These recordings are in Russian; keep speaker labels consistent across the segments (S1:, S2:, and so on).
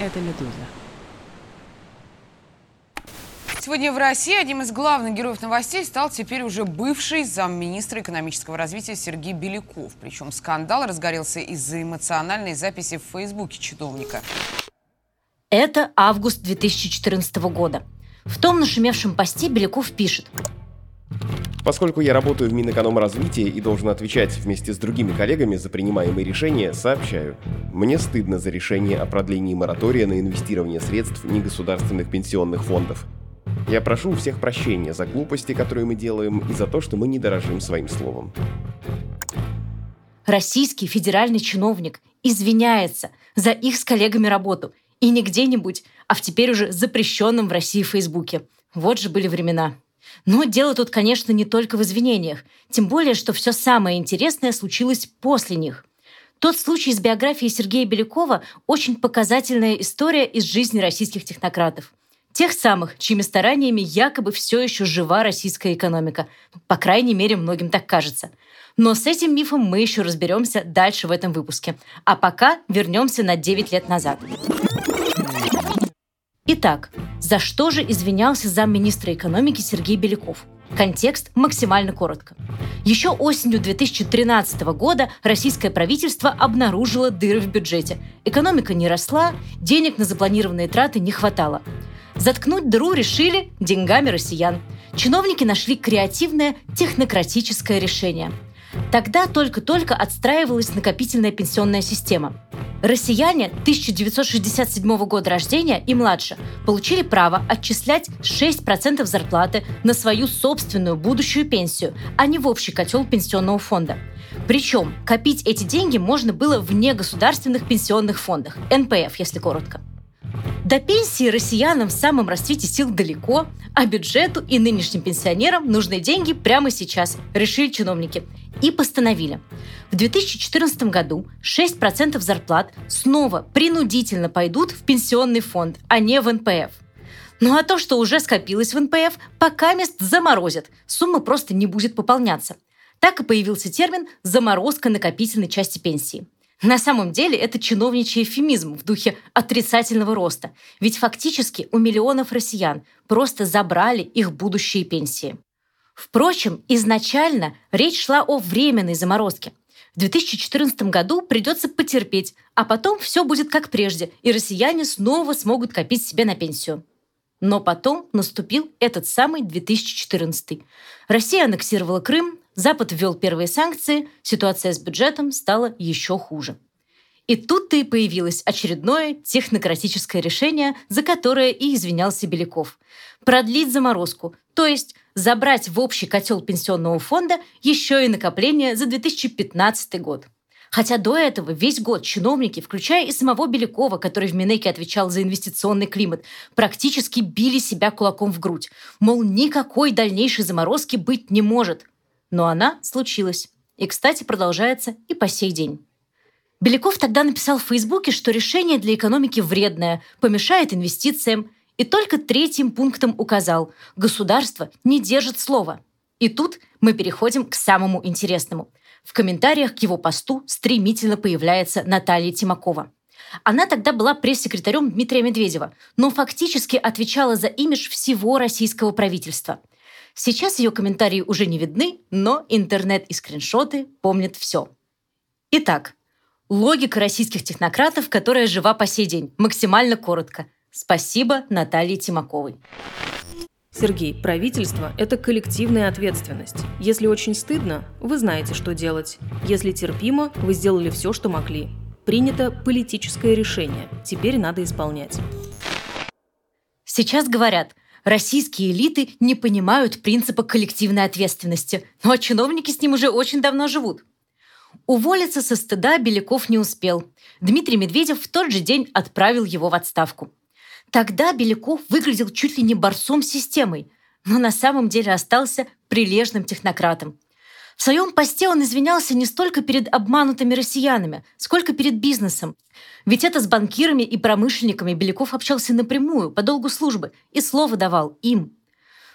S1: Это «Медуза».
S2: Сегодня в России одним из главных героев новостей стал теперь уже бывший замминистра экономического развития Сергей Беляков. Причем скандал разгорелся из-за эмоциональной записи в Фейсбуке чиновника.
S3: Это август 2014 года. В том нашумевшем посте Беляков пишет.
S4: Поскольку я работаю в Минэкономразвитии и должен отвечать вместе с другими коллегами за принимаемые решения, сообщаю. Мне стыдно за решение о продлении моратория на инвестирование средств негосударственных пенсионных фондов. Я прошу у всех прощения за глупости, которые мы делаем, и за то, что мы не дорожим своим словом.
S3: Российский федеральный чиновник извиняется за их с коллегами работу. И не где-нибудь, а в теперь уже запрещенном в России Фейсбуке. Вот же были времена. Но дело тут, конечно, не только в извинениях. Тем более, что все самое интересное случилось после них. Тот случай с биографией Сергея Белякова – очень показательная история из жизни российских технократов. Тех самых, чьими стараниями якобы все еще жива российская экономика. По крайней мере, многим так кажется. Но с этим мифом мы еще разберемся дальше в этом выпуске. А пока вернемся на 9 лет назад. Итак, за что же извинялся замминистра экономики Сергей Беляков? Контекст максимально коротко. Еще осенью 2013 года российское правительство обнаружило дыры в бюджете. Экономика не росла, денег на запланированные траты не хватало. Заткнуть дыру решили деньгами россиян. Чиновники нашли креативное технократическое решение – Тогда только-только отстраивалась накопительная пенсионная система. Россияне 1967 года рождения и младше получили право отчислять 6% зарплаты на свою собственную будущую пенсию, а не в общий котел пенсионного фонда. Причем копить эти деньги можно было в негосударственных пенсионных фондах, НПФ, если коротко. До пенсии россиянам в самом расцвете сил далеко, а бюджету и нынешним пенсионерам нужны деньги прямо сейчас, решили чиновники. И постановили. В 2014 году 6% зарплат снова принудительно пойдут в пенсионный фонд, а не в НПФ. Ну а то, что уже скопилось в НПФ, пока мест заморозят. Сумма просто не будет пополняться. Так и появился термин «заморозка накопительной части пенсии». На самом деле это чиновничий эфемизм в духе отрицательного роста, ведь фактически у миллионов россиян просто забрали их будущие пенсии. Впрочем, изначально речь шла о временной заморозке. В 2014 году придется потерпеть, а потом все будет как прежде, и россияне снова смогут копить себе на пенсию. Но потом наступил этот самый 2014. Россия аннексировала Крым, Запад ввел первые санкции, ситуация с бюджетом стала еще хуже. И тут-то и появилось очередное технократическое решение, за которое и извинялся Беляков. Продлить заморозку, то есть забрать в общий котел пенсионного фонда еще и накопление за 2015 год. Хотя до этого весь год чиновники, включая и самого Белякова, который в Минеке отвечал за инвестиционный климат, практически били себя кулаком в грудь. Мол, никакой дальнейшей заморозки быть не может. Но она случилась. И, кстати, продолжается и по сей день. Беляков тогда написал в Фейсбуке, что решение для экономики вредное, помешает инвестициям, и только третьим пунктом указал – государство не держит слова. И тут мы переходим к самому интересному. В комментариях к его посту стремительно появляется Наталья Тимакова. Она тогда была пресс-секретарем Дмитрия Медведева, но фактически отвечала за имидж всего российского правительства. Сейчас ее комментарии уже не видны, но интернет и скриншоты помнят все. Итак, логика российских технократов, которая жива по сей день, максимально коротко. Спасибо Наталье Тимаковой.
S5: Сергей, правительство – это коллективная ответственность. Если очень стыдно, вы знаете, что делать. Если терпимо, вы сделали все, что могли. Принято политическое решение. Теперь надо исполнять.
S3: Сейчас говорят, российские элиты не понимают принципа коллективной ответственности, ну а чиновники с ним уже очень давно живут. Уволиться со стыда Беляков не успел. Дмитрий Медведев в тот же день отправил его в отставку. Тогда Беляков выглядел чуть ли не борцом системой, но на самом деле остался прилежным технократом. В своем посте он извинялся не столько перед обманутыми россиянами, сколько перед бизнесом. Ведь это с банкирами и промышленниками Беляков общался напрямую, по долгу службы, и слово давал им.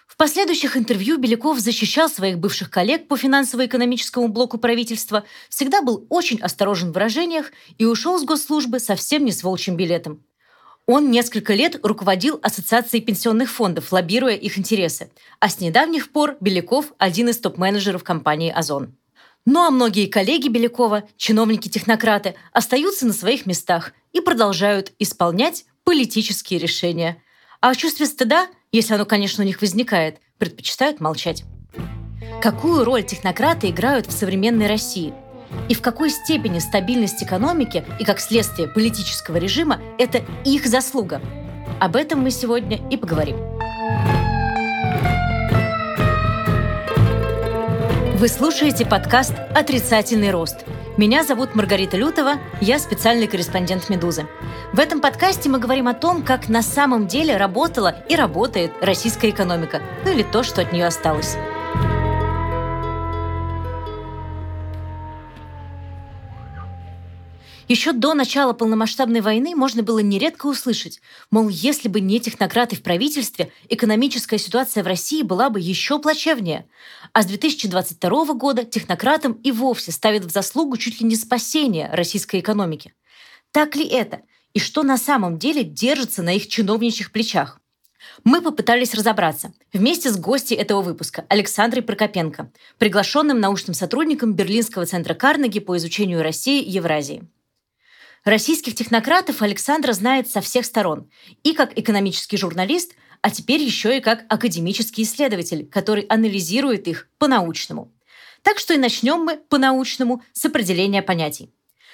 S3: В последующих интервью Беляков защищал своих бывших коллег по финансово-экономическому блоку правительства, всегда был очень осторожен в выражениях и ушел с госслужбы совсем не с волчьим билетом. Он несколько лет руководил Ассоциацией пенсионных фондов, лоббируя их интересы. А с недавних пор Беляков – один из топ-менеджеров компании «Озон». Ну а многие коллеги Белякова, чиновники-технократы, остаются на своих местах и продолжают исполнять политические решения. А о чувстве стыда, если оно, конечно, у них возникает, предпочитают молчать. Какую роль технократы играют в современной России? И в какой степени стабильность экономики и, как следствие, политического режима – это их заслуга? Об этом мы сегодня и поговорим. Вы слушаете подкаст «Отрицательный рост». Меня зовут Маргарита Лютова, я специальный корреспондент «Медузы». В этом подкасте мы говорим о том, как на самом деле работала и работает российская экономика, ну или то, что от нее осталось. Еще до начала полномасштабной войны можно было нередко услышать, мол, если бы не технократы в правительстве, экономическая ситуация в России была бы еще плачевнее. А с 2022 года технократам и вовсе ставят в заслугу чуть ли не спасение российской экономики. Так ли это? И что на самом деле держится на их чиновничьих плечах? Мы попытались разобраться вместе с гостей этого выпуска Александрой Прокопенко, приглашенным научным сотрудником Берлинского центра Карнеги по изучению России и Евразии. Российских технократов Александра знает со всех сторон. И как экономический журналист, а теперь еще и как академический исследователь, который анализирует их по-научному. Так что и начнем мы по-научному с определения понятий.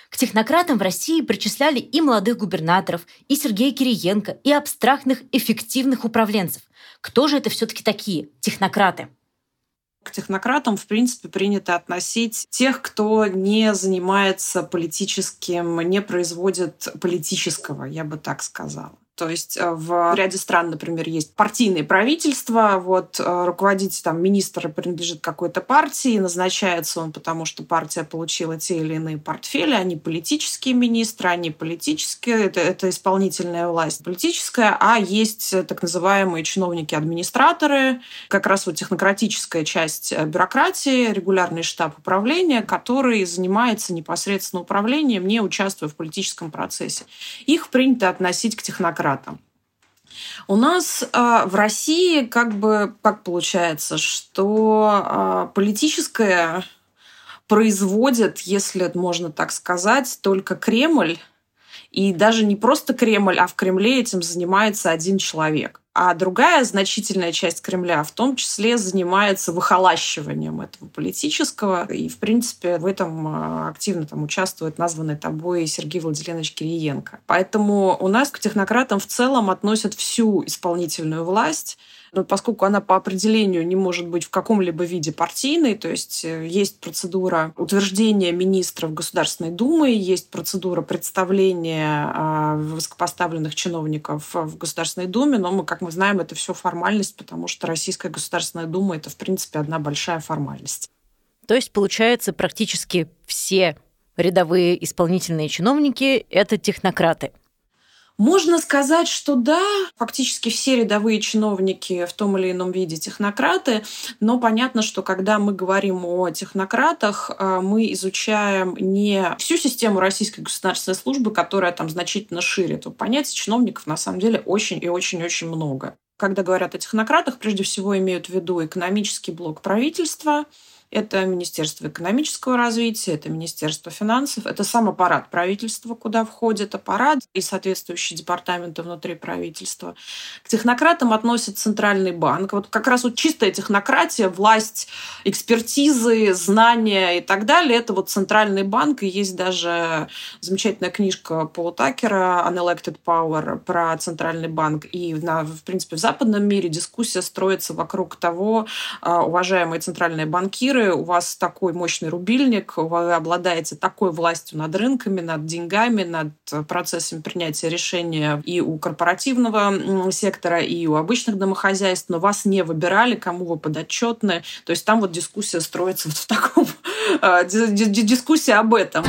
S3: К технократам в России причисляли и молодых губернаторов, и Сергея Кириенко, и абстрактных эффективных управленцев. Кто же это все-таки такие технократы?
S1: К технократам, в принципе, принято относить тех, кто не занимается политическим, не производит политического, я бы так сказала. То есть э, в ряде стран, например, есть партийные правительства, вот э, руководитель там министр принадлежит какой-то партии, назначается он, потому что партия получила те или иные портфели, они политические министры, они политические, это, это исполнительная власть политическая, а есть так называемые чиновники-администраторы, как раз вот технократическая часть э, бюрократии, регулярный штаб управления, который занимается непосредственно управлением, не участвуя в политическом процессе. Их принято относить к технократам препаратом. У нас э, в России как бы как получается, что э, политическое производит, если можно так сказать, только Кремль. И даже не просто Кремль, а в Кремле этим занимается один человек. А другая значительная часть Кремля в том числе занимается выхолащиванием этого политического. И, в принципе, в этом а, активно там участвует названный тобой Сергей Владимирович Кириенко. Поэтому у нас к технократам в целом относят всю исполнительную власть, но поскольку она по определению не может быть в каком-либо виде партийной, то есть э, есть процедура утверждения министров Государственной Думы, есть процедура представления а, высокопоставленных чиновников в Государственной Думе, но мы, как мы знаем, это все формальность, потому что Российская Государственная Дума это, в принципе, одна большая формальность.
S3: То есть, получается, практически все рядовые исполнительные чиновники – это технократы.
S1: Можно сказать, что да, фактически все рядовые чиновники в том или ином виде технократы, но понятно, что когда мы говорим о технократах, а, мы изучаем не всю систему российской государственной службы, которая там значительно шире. То понятие чиновников на самом деле очень и очень-очень много. Когда говорят о технократах, прежде всего имеют в виду экономический блок правительства, это Министерство экономического развития, это Министерство финансов, это сам аппарат правительства, куда входит аппарат и соответствующие департаменты внутри правительства. К технократам относят Центральный банк. Вот как раз вот чистая технократия, власть, экспертизы, знания и так далее, это вот Центральный банк. И есть даже замечательная книжка Пола Такера «Unelected Power» про Центральный банк. И, на, в принципе, в западном мире дискуссия строится вокруг того, а, уважаемые центральные банкиры, мире у вас такой мощный рубильник, вы обладаете такой властью над рынками, над деньгами, над процессом принятия решения и у корпоративного сектора, и у обычных домохозяйств, но вас не выбирали, кому вы подотчетны. То есть там вот дискуссия строится вот в таком... А, дискуссия об этом.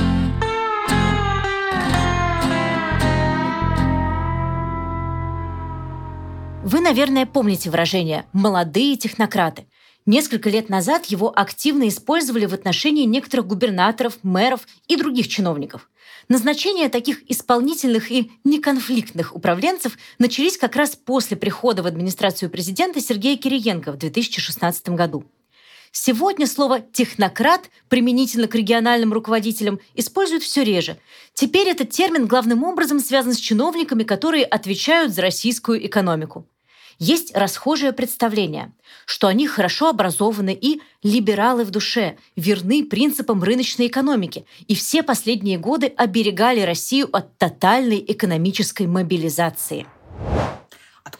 S3: Вы, наверное, помните выражение «молодые технократы». Несколько лет назад его активно использовали в отношении некоторых губернаторов, мэров и других чиновников. Назначения таких исполнительных и неконфликтных управленцев начались как раз после прихода в администрацию президента Сергея Кириенко в 2016 году. Сегодня слово «технократ» применительно к региональным руководителям используют все реже. Теперь этот термин главным образом связан с чиновниками, которые отвечают за российскую экономику. Есть расхожее представление, что они хорошо образованы и либералы в душе, верны принципам рыночной экономики, и все последние годы оберегали Россию от тотальной экономической мобилизации.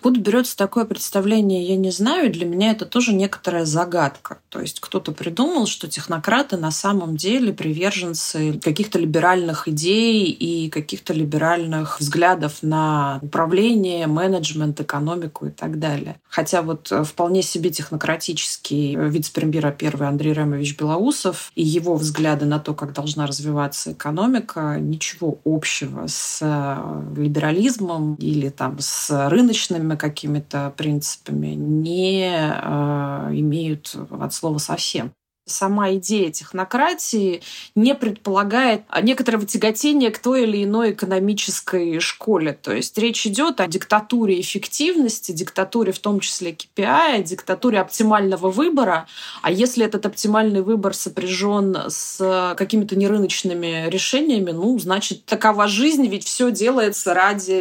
S1: Откуда берется такое представление, я не знаю. Для меня это тоже некоторая загадка. То есть кто-то придумал, что технократы на самом деле приверженцы каких-то либеральных идей и каких-то либеральных взглядов на управление, менеджмент, экономику и так далее. Хотя вот э, вполне себе технократический вице-премьер первый Андрей Ремович Белоусов и его взгляды на то, как должна развиваться экономика, ничего общего с э, либерализмом или там с рыночным моральными какими-то принципами не э, имеют от слова совсем сама идея технократии не предполагает некоторого тяготения к той или иной экономической школе. То есть речь идет о диктатуре эффективности, диктатуре в том числе KPI, диктатуре оптимального выбора. А если этот оптимальный выбор сопряжен с какими-то нерыночными решениями, ну, значит, такова жизнь, ведь все делается ради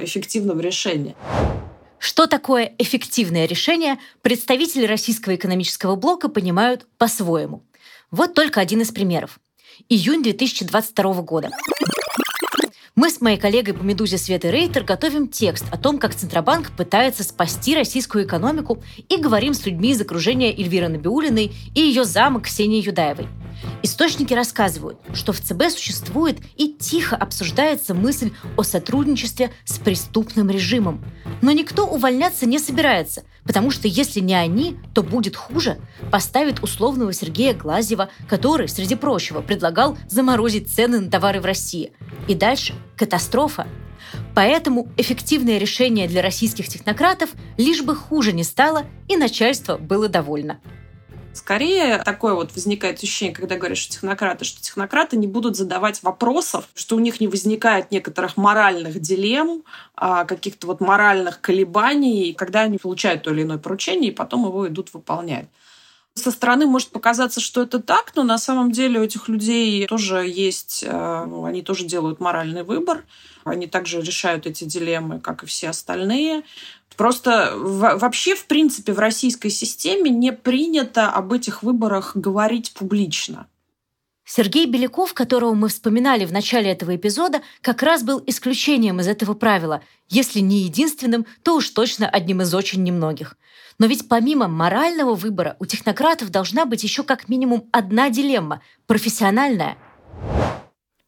S1: эффективного решения.
S3: Что такое эффективное решение, представители российского экономического блока понимают по-своему. Вот только один из примеров. Июнь 2022 года. Мы с моей коллегой по «Медузе» Светой Рейтер готовим текст о том, как Центробанк пытается спасти российскую экономику и говорим с людьми из окружения Эльвиры Набиулиной и ее зама Ксении Юдаевой – Источники рассказывают, что в ЦБ существует и тихо обсуждается мысль о сотрудничестве с преступным режимом. Но никто увольняться не собирается, потому что если не они, то будет хуже, поставит условного Сергея Глазьева, который, среди прочего, предлагал заморозить цены на товары в России. И дальше катастрофа. Поэтому эффективное решение для российских технократов лишь бы хуже не стало, и начальство было довольно.
S1: Скорее, такое вот возникает ощущение, когда говоришь, технократы, что технократы не будут задавать вопросов, что у них не возникает некоторых моральных дилемм, а, каких-то вот моральных колебаний, когда они получают то или иное поручение и потом его идут выполнять. Со стороны может показаться, что это так, но на самом деле у этих людей тоже есть, э, ну, они тоже делают моральный выбор, они также решают эти дилеммы, как и все остальные. Просто вообще, в принципе, в российской системе не принято об этих выборах говорить публично.
S3: Сергей Беляков, которого мы вспоминали в начале этого эпизода, как раз был исключением из этого правила. Если не единственным, то уж точно одним из очень немногих. Но ведь помимо морального выбора у технократов должна быть еще как минимум одна дилемма – профессиональная.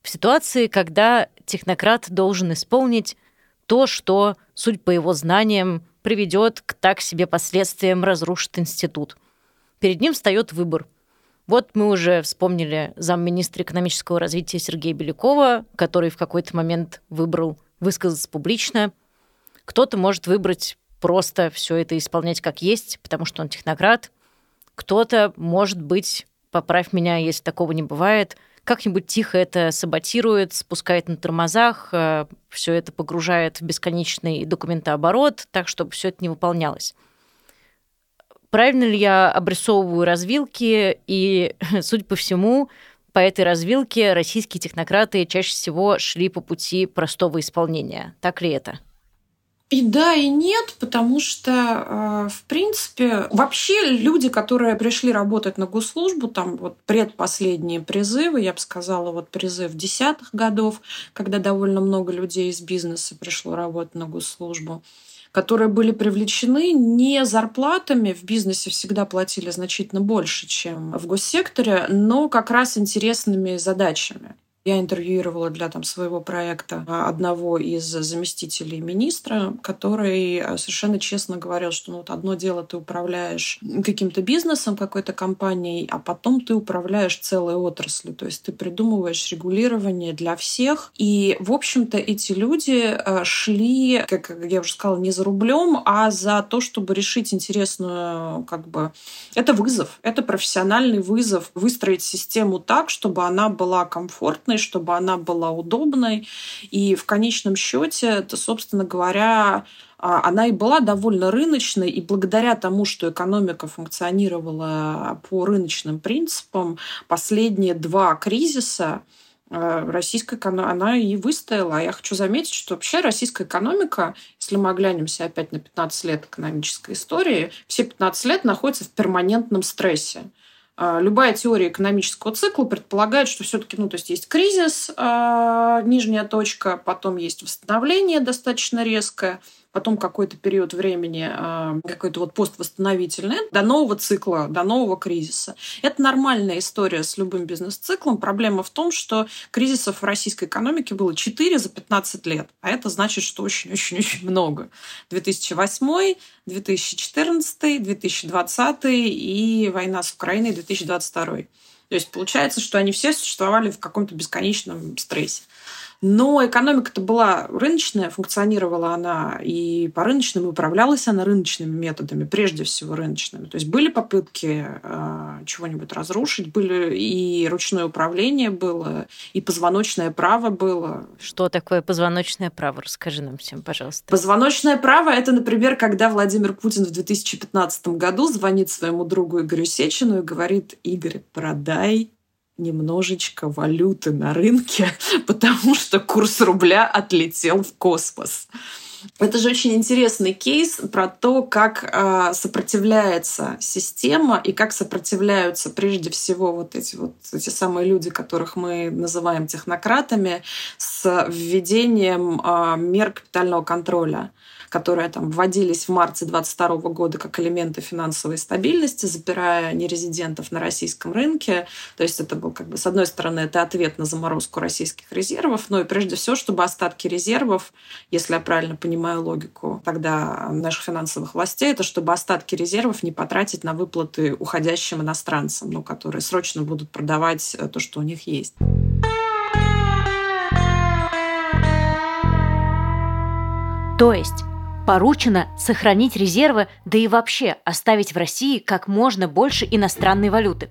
S3: В ситуации, когда технократ должен исполнить то, что, суть по его знаниям, приведет к так себе последствиям, разрушит институт. Перед ним встает выбор. Вот мы уже вспомнили замминистра экономического развития Сергея Белякова, который в какой-то момент выбрал высказаться публично. Кто-то может выбрать просто все это исполнять как есть, потому что он технократ. Кто-то, может быть, поправь меня, если такого не бывает – как-нибудь тихо это саботирует, спускает на тормозах, э, все это погружает в бесконечный документооборот, так, чтобы все это не выполнялось. Правильно ли я обрисовываю развилки? И, судя по всему, по этой развилке российские технократы чаще всего шли по пути простого исполнения. Так ли это?
S1: И да, и нет, потому что, э, в принципе, вообще люди, которые пришли работать на госслужбу, там вот предпоследние призывы, я бы сказала, вот призыв десятых годов, когда довольно много людей из бизнеса пришло работать на госслужбу, которые были привлечены не зарплатами, в бизнесе всегда платили значительно больше, чем в госсекторе, но как раз интересными задачами. Я интервьюировала для там, своего проекта одного из заместителей министра, который совершенно честно говорил, что ну, вот одно дело ты управляешь каким-то бизнесом, какой-то компанией, а потом ты управляешь целой отраслью. То есть ты придумываешь регулирование для всех. И, в общем-то, эти люди шли, как я уже сказала, не за рублем, а за то, чтобы решить интересную, как бы, это вызов, это профессиональный вызов выстроить систему так, чтобы она была комфортной, чтобы она была удобной. И в конечном счете, это, собственно говоря, а, она и была довольно рыночной, и благодаря тому, что экономика функционировала по рыночным принципам, последние два кризиса а, российская экономика, она и выстояла. А я хочу заметить, что вообще российская экономика, если мы оглянемся опять на 15 лет экономической истории, все 15 лет находится в перманентном стрессе. А, любая теория экономического цикла предполагает, что все-таки, ну, то есть есть кризис, э, нижняя точка, потом есть восстановление достаточно резкое, потом какой-то период времени, а, какой-то вот поствосстановительный, до нового цикла, до нового кризиса. Это нормальная история с любым бизнес-циклом. Проблема в том, что кризисов в российской экономике было 4 за 15 лет, а это значит, что очень-очень-очень много. 2008, 2014, 2020 и война с Украиной 2022. То есть получается, что они все существовали в каком-то бесконечном стрессе. Но экономика-то была рыночная, функционировала она и по рыночным, и управлялась она рыночными методами, прежде всего рыночными. То есть были попытки э, чего-нибудь разрушить, были и ручное управление было, и позвоночное право было.
S3: Что такое позвоночное право? Расскажи нам всем, пожалуйста.
S1: Позвоночное право – это, например, когда Владимир Путин в 2015 году звонит своему другу Игорю Сечину и говорит, Игорь, продай немножечко валюты на рынке, потому что курс рубля отлетел в космос. Это же очень интересный кейс про то, как э, сопротивляется система и как сопротивляются прежде всего вот эти вот эти самые люди, которых мы называем технократами, с введением э, мер капитального контроля которые там вводились в марте 2022 года как элементы финансовой стабильности, запирая нерезидентов на российском рынке. То есть это был, как бы, с одной стороны, это ответ на заморозку российских резервов, но и прежде всего, чтобы остатки резервов, если я правильно понимаю логику тогда наших финансовых властей, это чтобы остатки резервов не потратить на выплаты уходящим иностранцам, ну, которые срочно будут продавать э, то, что у них есть.
S3: То есть Поручено сохранить резервы, да и вообще оставить в России как можно больше иностранной валюты.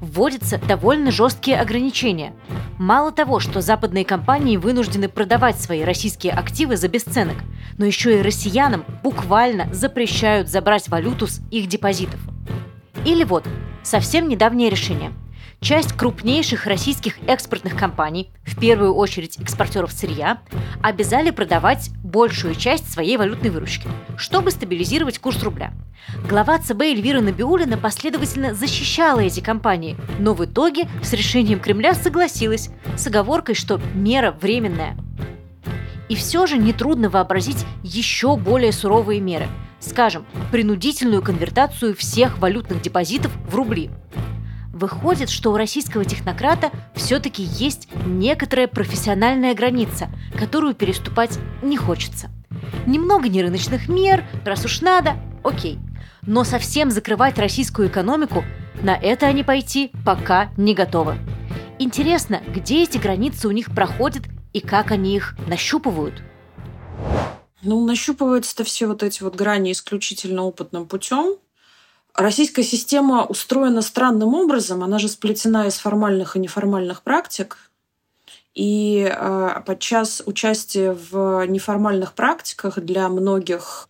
S3: Вводятся довольно жесткие ограничения. Мало того, что западные компании вынуждены продавать свои российские активы за бесценок, но еще и россиянам буквально запрещают забрать валюту с их депозитов. Или вот, совсем недавнее решение – часть крупнейших российских экспортных компаний, в первую очередь экспортеров сырья, обязали продавать большую часть своей валютной выручки, чтобы стабилизировать курс рубля. Глава ЦБ Эльвира Набиулина последовательно защищала эти компании, но в итоге с решением Кремля согласилась с оговоркой, что мера временная. И все же нетрудно вообразить еще более суровые меры. Скажем, принудительную конвертацию всех валютных депозитов в рубли – Выходит, что у российского технократа все-таки есть некоторая профессиональная граница, которую переступать не хочется. Немного нерыночных мер, раз уж надо, окей. Но совсем закрывать российскую экономику на это они пойти пока не готовы. Интересно, где эти границы у них проходят и как они их нащупывают?
S1: Ну, нащупываются-то все вот эти вот грани исключительно опытным путем. Российская система устроена странным образом. Она же сплетена из формальных и неформальных практик. И э, подчас участие в неформальных практиках для многих,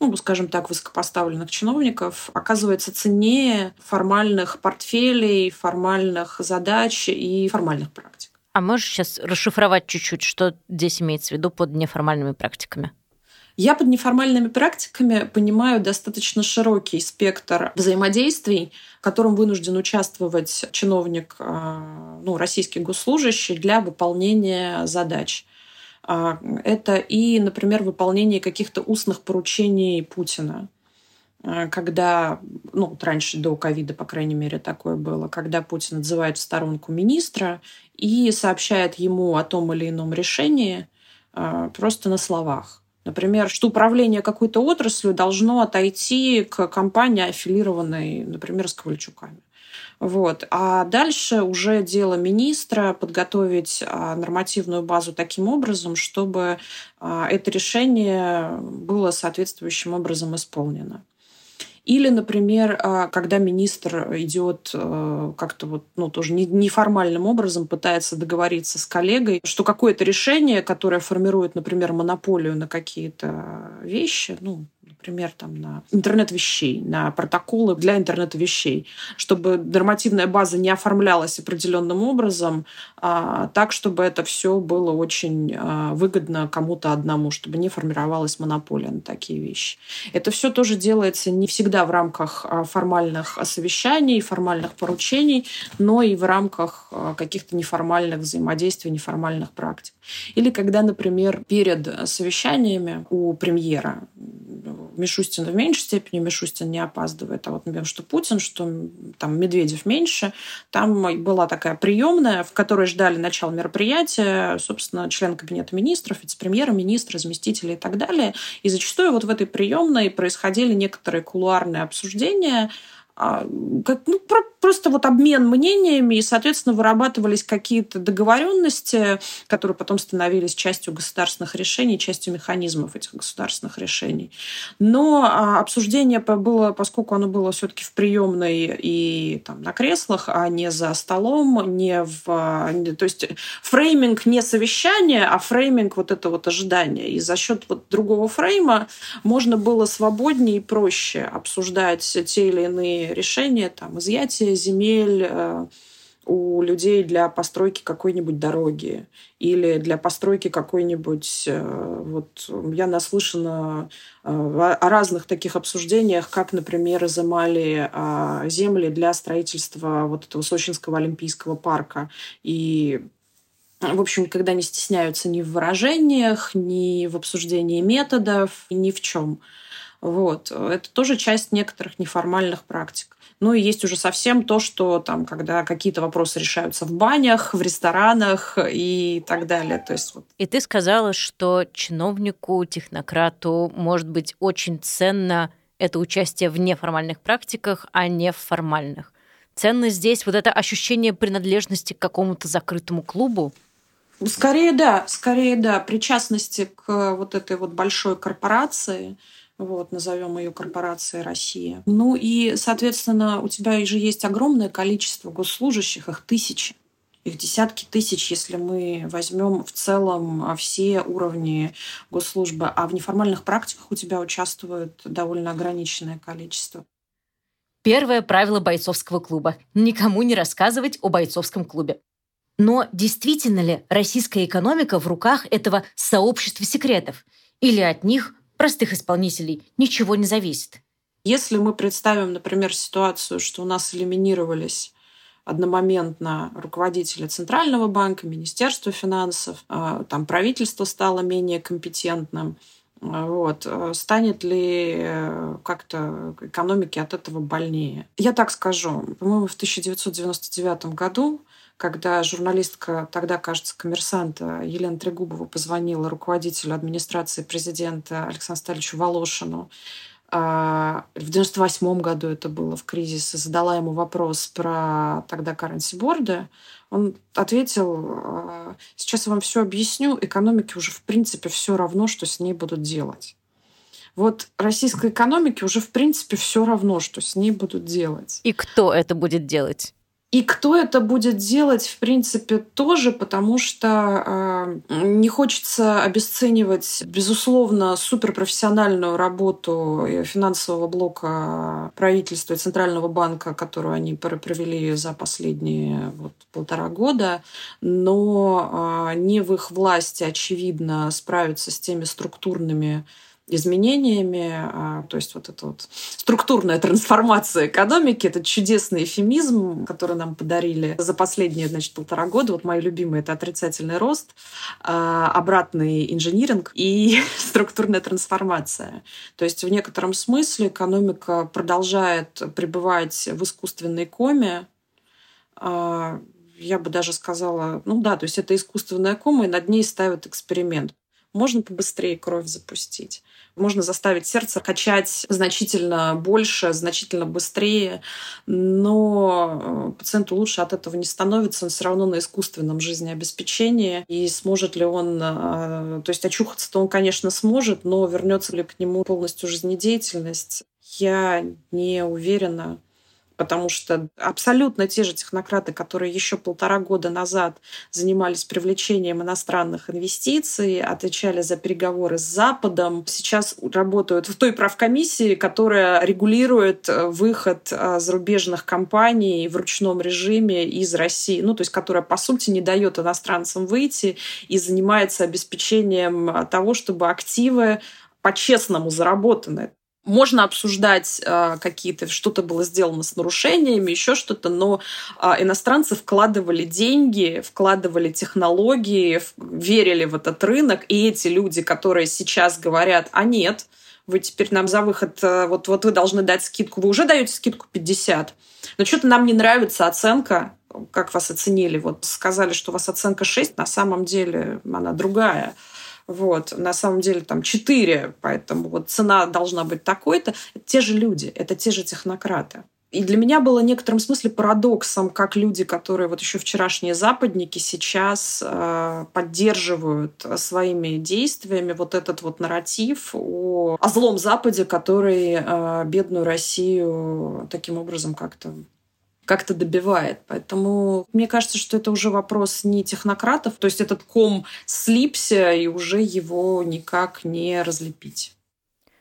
S1: ну, скажем так, высокопоставленных чиновников оказывается ценнее формальных портфелей, формальных задач и формальных практик.
S3: А можешь сейчас расшифровать чуть-чуть, что здесь имеется в виду под неформальными практиками?
S1: Я под неформальными практиками понимаю достаточно широкий спектр взаимодействий, в котором вынужден участвовать чиновник, э, ну, российский госслужащий для выполнения задач. А, это и, например, выполнение каких-то устных поручений Путина. э, когда, ну, вот раньше до ковида, по крайней мере, такое было, когда Путин отзывает в сторонку министра и сообщает ему о том или ином решении э, просто на словах. Например, что управление какой-то отраслью должно отойти к компании, аффилированной, например, с Ковальчуками. Вот. А дальше уже дело министра подготовить а, нормативную базу таким образом, чтобы а, это решение было соответствующим образом исполнено. Или, например, а, когда министр идет как-то вот, ну, тоже неформальным образом пытается договориться с коллегой, что какое-то решение, которое формирует, например, монополию на какие-то вещи, ну, например, там, на интернет вещей, на протоколы для интернета вещей, чтобы нормативная база не оформлялась определенным образом, а, так, чтобы это все было очень а, выгодно кому-то одному, чтобы не формировалась монополия на такие вещи. Это все тоже делается не всегда в рамках а, формальных совещаний, формальных поручений, но и в рамках а, каких-то неформальных взаимодействий, неформальных практик. Или когда, например, перед совещаниями у премьера Мишустин в меньшей степени, Мишустин не опаздывает. А вот, например, что Путин, что там Медведев меньше. Там была такая приемная, в которой ждали начала мероприятия, собственно, член кабинета министров, вице-премьера, министры, заместители и так далее. И зачастую вот в этой приемной происходили некоторые кулуарные обсуждения, а, как, ну, про, просто вот обмен мнениями, и, соответственно, вырабатывались какие-то договоренности, которые потом становились частью государственных решений, частью механизмов этих государственных решений. Но а, обсуждение было, поскольку оно было все-таки в приемной и там, на креслах, а не за столом, не в... То есть фрейминг не совещание, а фрейминг вот это вот ожидание. И за счет вот другого фрейма можно было свободнее и проще обсуждать те или иные решения, там, изъятие земель э, у людей для постройки какой-нибудь дороги или для постройки какой-нибудь... Э, вот я наслышана э, о разных таких обсуждениях, как, например, изымали земли для строительства вот этого Сочинского Олимпийского парка. И в общем, никогда не стесняются ни в выражениях, ни в обсуждении методов, ни в чем. Вот. Это тоже часть некоторых неформальных практик. Ну и есть уже совсем то, что там, когда какие-то вопросы решаются в банях, в ресторанах и так далее. То есть, вот.
S3: И ты сказала, что чиновнику, технократу может быть очень ценно это участие в неформальных практиках, а не в формальных. Ценно здесь вот это ощущение принадлежности к какому-то закрытому клубу?
S1: Скорее да, скорее да, причастности к вот этой вот большой корпорации – вот, назовем ее корпорацией Россия. Ну и, соответственно, у тебя же есть огромное количество госслужащих, их тысячи. Их десятки тысяч, если мы возьмем в целом а, все уровни госслужбы. А в неформальных практиках у тебя участвует довольно ограниченное количество.
S3: Первое правило бойцовского клуба – никому не рассказывать о бойцовском клубе. Но действительно ли российская экономика в руках этого сообщества секретов? Или от них простых исполнителей ничего не зависит.
S1: Если мы представим, например, ситуацию, что у нас элиминировались одномоментно руководители Центрального банка, Министерства финансов, а, там правительство стало менее компетентным, а, вот. Станет ли э, как-то экономике от этого больнее? Я так скажу. По-моему, в 1999 году когда журналистка, тогда, кажется, коммерсанта Елена Трегубова позвонила руководителю администрации президента Александру Сталичу Волошину, а, в 98 году это было в кризисе, задала ему вопрос про тогда currency он ответил, «А, сейчас я вам все объясню, экономике уже в принципе все равно, что с ней будут делать. Вот российской экономике уже в принципе все равно, что с ней будут делать.
S3: И кто это будет делать?
S1: И кто это будет делать, в принципе, тоже, потому что э, не хочется обесценивать, безусловно, суперпрофессиональную работу финансового блока правительства и Центрального банка, которую они провели за последние вот, полтора года, но э, не в их власти, очевидно, справиться с теми структурными изменениями, а, то есть вот эта вот структурная трансформация экономики, это чудесный эфемизм, который нам подарили за последние, значит, полтора года. Вот мои любимые — это отрицательный рост, а, обратный инжиниринг и структурная трансформация. То есть в некотором смысле экономика продолжает пребывать в искусственной коме, а, я бы даже сказала, ну да, то есть это искусственная кома, и над ней ставят эксперимент. Можно побыстрее кровь запустить. Можно заставить сердце качать значительно больше, значительно быстрее, но э, пациенту лучше от этого не становится, он все равно на искусственном жизнеобеспечении. И сможет ли он, э, то есть очухаться-то он, конечно, сможет, но вернется ли к нему полностью жизнедеятельность, я не уверена потому что абсолютно те же технократы, которые еще полтора года назад занимались привлечением иностранных инвестиций, отвечали за переговоры с Западом, сейчас работают в той правкомиссии, которая регулирует э, выход э, зарубежных компаний в ручном режиме из России, ну, то есть которая, по сути, не дает иностранцам выйти и занимается обеспечением э, того, чтобы активы по-честному заработаны. Можно обсуждать э, какие-то, что-то было сделано с нарушениями, еще что-то, но э, иностранцы вкладывали деньги, вкладывали технологии, в, верили в этот рынок, и эти люди, которые сейчас говорят, а нет, вы теперь нам за выход, э, вот, вот вы должны дать скидку, вы уже даете скидку 50, но что-то нам не нравится оценка, как вас оценили. Вот сказали, что у вас оценка 6, на самом деле она другая. Вот. На самом деле там 4, поэтому вот цена должна быть такой-то. Это те же люди, это те же технократы. И для меня было в некотором смысле парадоксом, как люди, которые вот еще вчерашние западники, сейчас э, поддерживают своими действиями вот этот вот нарратив о, о злом Западе, который э, бедную Россию таким образом как-то как-то добивает. Поэтому мне кажется, что это уже вопрос не технократов, то есть этот ком слипся, и уже его никак не разлепить.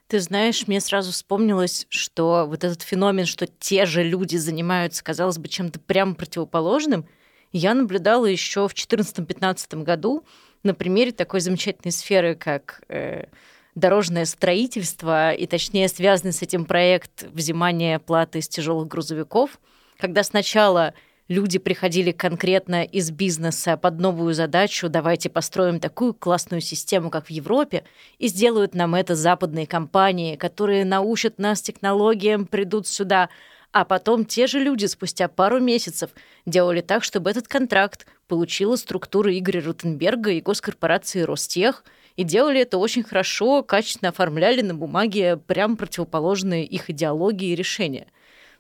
S3: Ты знаешь, мне сразу вспомнилось, что вот этот феномен, что те же люди занимаются, казалось бы, чем-то прямо противоположным, я наблюдала еще в 2014-2015 году на примере такой замечательной сферы, как э, дорожное строительство, и точнее связанный с этим проект взимания платы из тяжелых грузовиков – когда сначала люди приходили конкретно из бизнеса под новую задачу, давайте построим такую классную систему, как в Европе, и сделают нам это западные компании, которые научат нас технологиям, придут сюда. А потом те же люди спустя пару месяцев делали так, чтобы этот контракт получила структура Игоря Рутенберга и госкорпорации Ростех, и делали это очень хорошо, качественно оформляли на бумаге прям противоположные их идеологии и решения.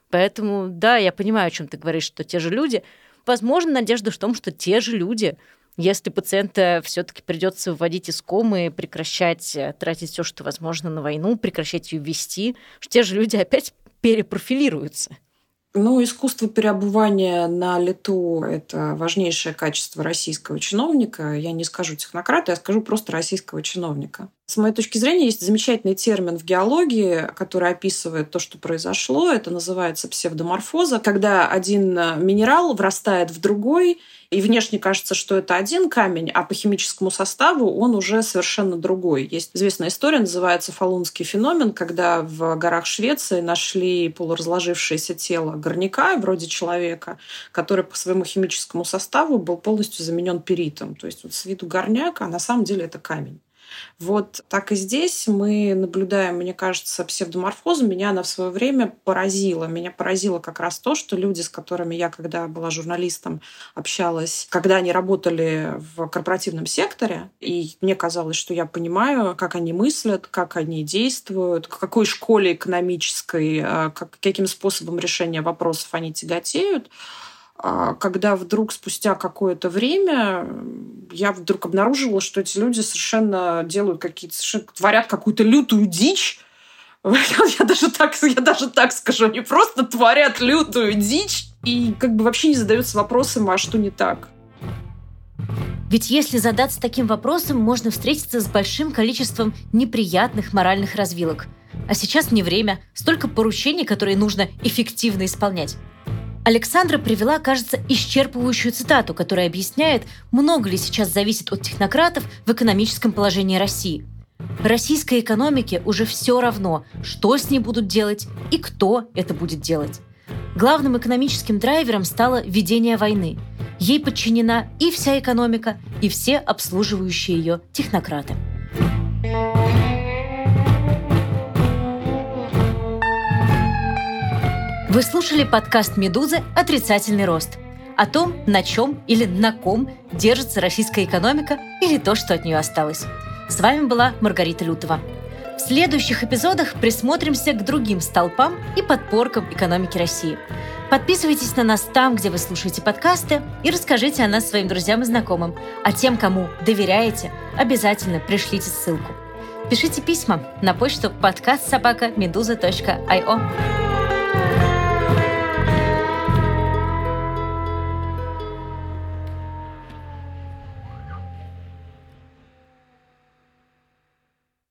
S3: Поэтому, да, я понимаю, о чем ты говоришь, что те же люди. Возможно, надежда в том, что те же люди, если пациента все-таки придется вводить из комы, прекращать э, тратить все, что возможно на войну, прекращать ее вести, что те же люди опять перепрофилируются.
S1: Ну, искусство переобувания на лету – это важнейшее качество российского чиновника. Я не скажу технократа, я скажу просто российского чиновника. С моей точки зрения, есть замечательный термин в геологии, который описывает то, что произошло. Это называется псевдоморфоза, когда один минерал врастает в другой – и внешне кажется, что это один камень, а по химическому составу он уже совершенно другой. Есть известная история, называется Фалунский феномен, когда в горах Швеции нашли полуразложившееся тело горняка, вроде человека, который по своему химическому составу был полностью заменен перитом. То есть вот с виду горняк, а на самом деле это камень. Вот так и здесь мы наблюдаем, мне кажется, псевдоморфозу. Меня она в свое время поразила. Меня поразило как раз то, что люди, с которыми я, когда была журналистом, общалась, когда они работали в корпоративном секторе, и мне казалось, что я понимаю, как они мыслят, как они действуют, к какой школе экономической, э, как, каким способом решения вопросов они тяготеют, а когда вдруг спустя какое-то время я вдруг обнаружила, что эти люди совершенно делают какие-то, творят какую-то лютую дичь. Я даже, так, я даже так скажу, они просто творят лютую дичь и как бы вообще не задаются вопросом, а что не так.
S3: Ведь если задаться таким вопросом, можно встретиться с большим количеством неприятных моральных развилок. А сейчас не время, столько поручений, которые нужно эффективно исполнять. Александра привела, кажется, исчерпывающую цитату, которая объясняет, много ли сейчас зависит от технократов в экономическом положении России. Российской экономике уже все равно, что с ней будут делать и кто это будет делать. Главным экономическим драйвером стало ведение войны. Ей подчинена и вся экономика, и все обслуживающие ее технократы. Вы слушали подкаст «Медузы. Отрицательный рост» о том, на чем или на ком держится российская экономика или то, что от нее осталось. С вами была Маргарита Лютова. В следующих эпизодах присмотримся к другим столпам и подпоркам экономики России. Подписывайтесь на нас там, где вы слушаете подкасты, и расскажите о нас своим друзьям и знакомым. А тем, кому доверяете, обязательно пришлите ссылку. Пишите письма на почту подкаст собака медуза.io.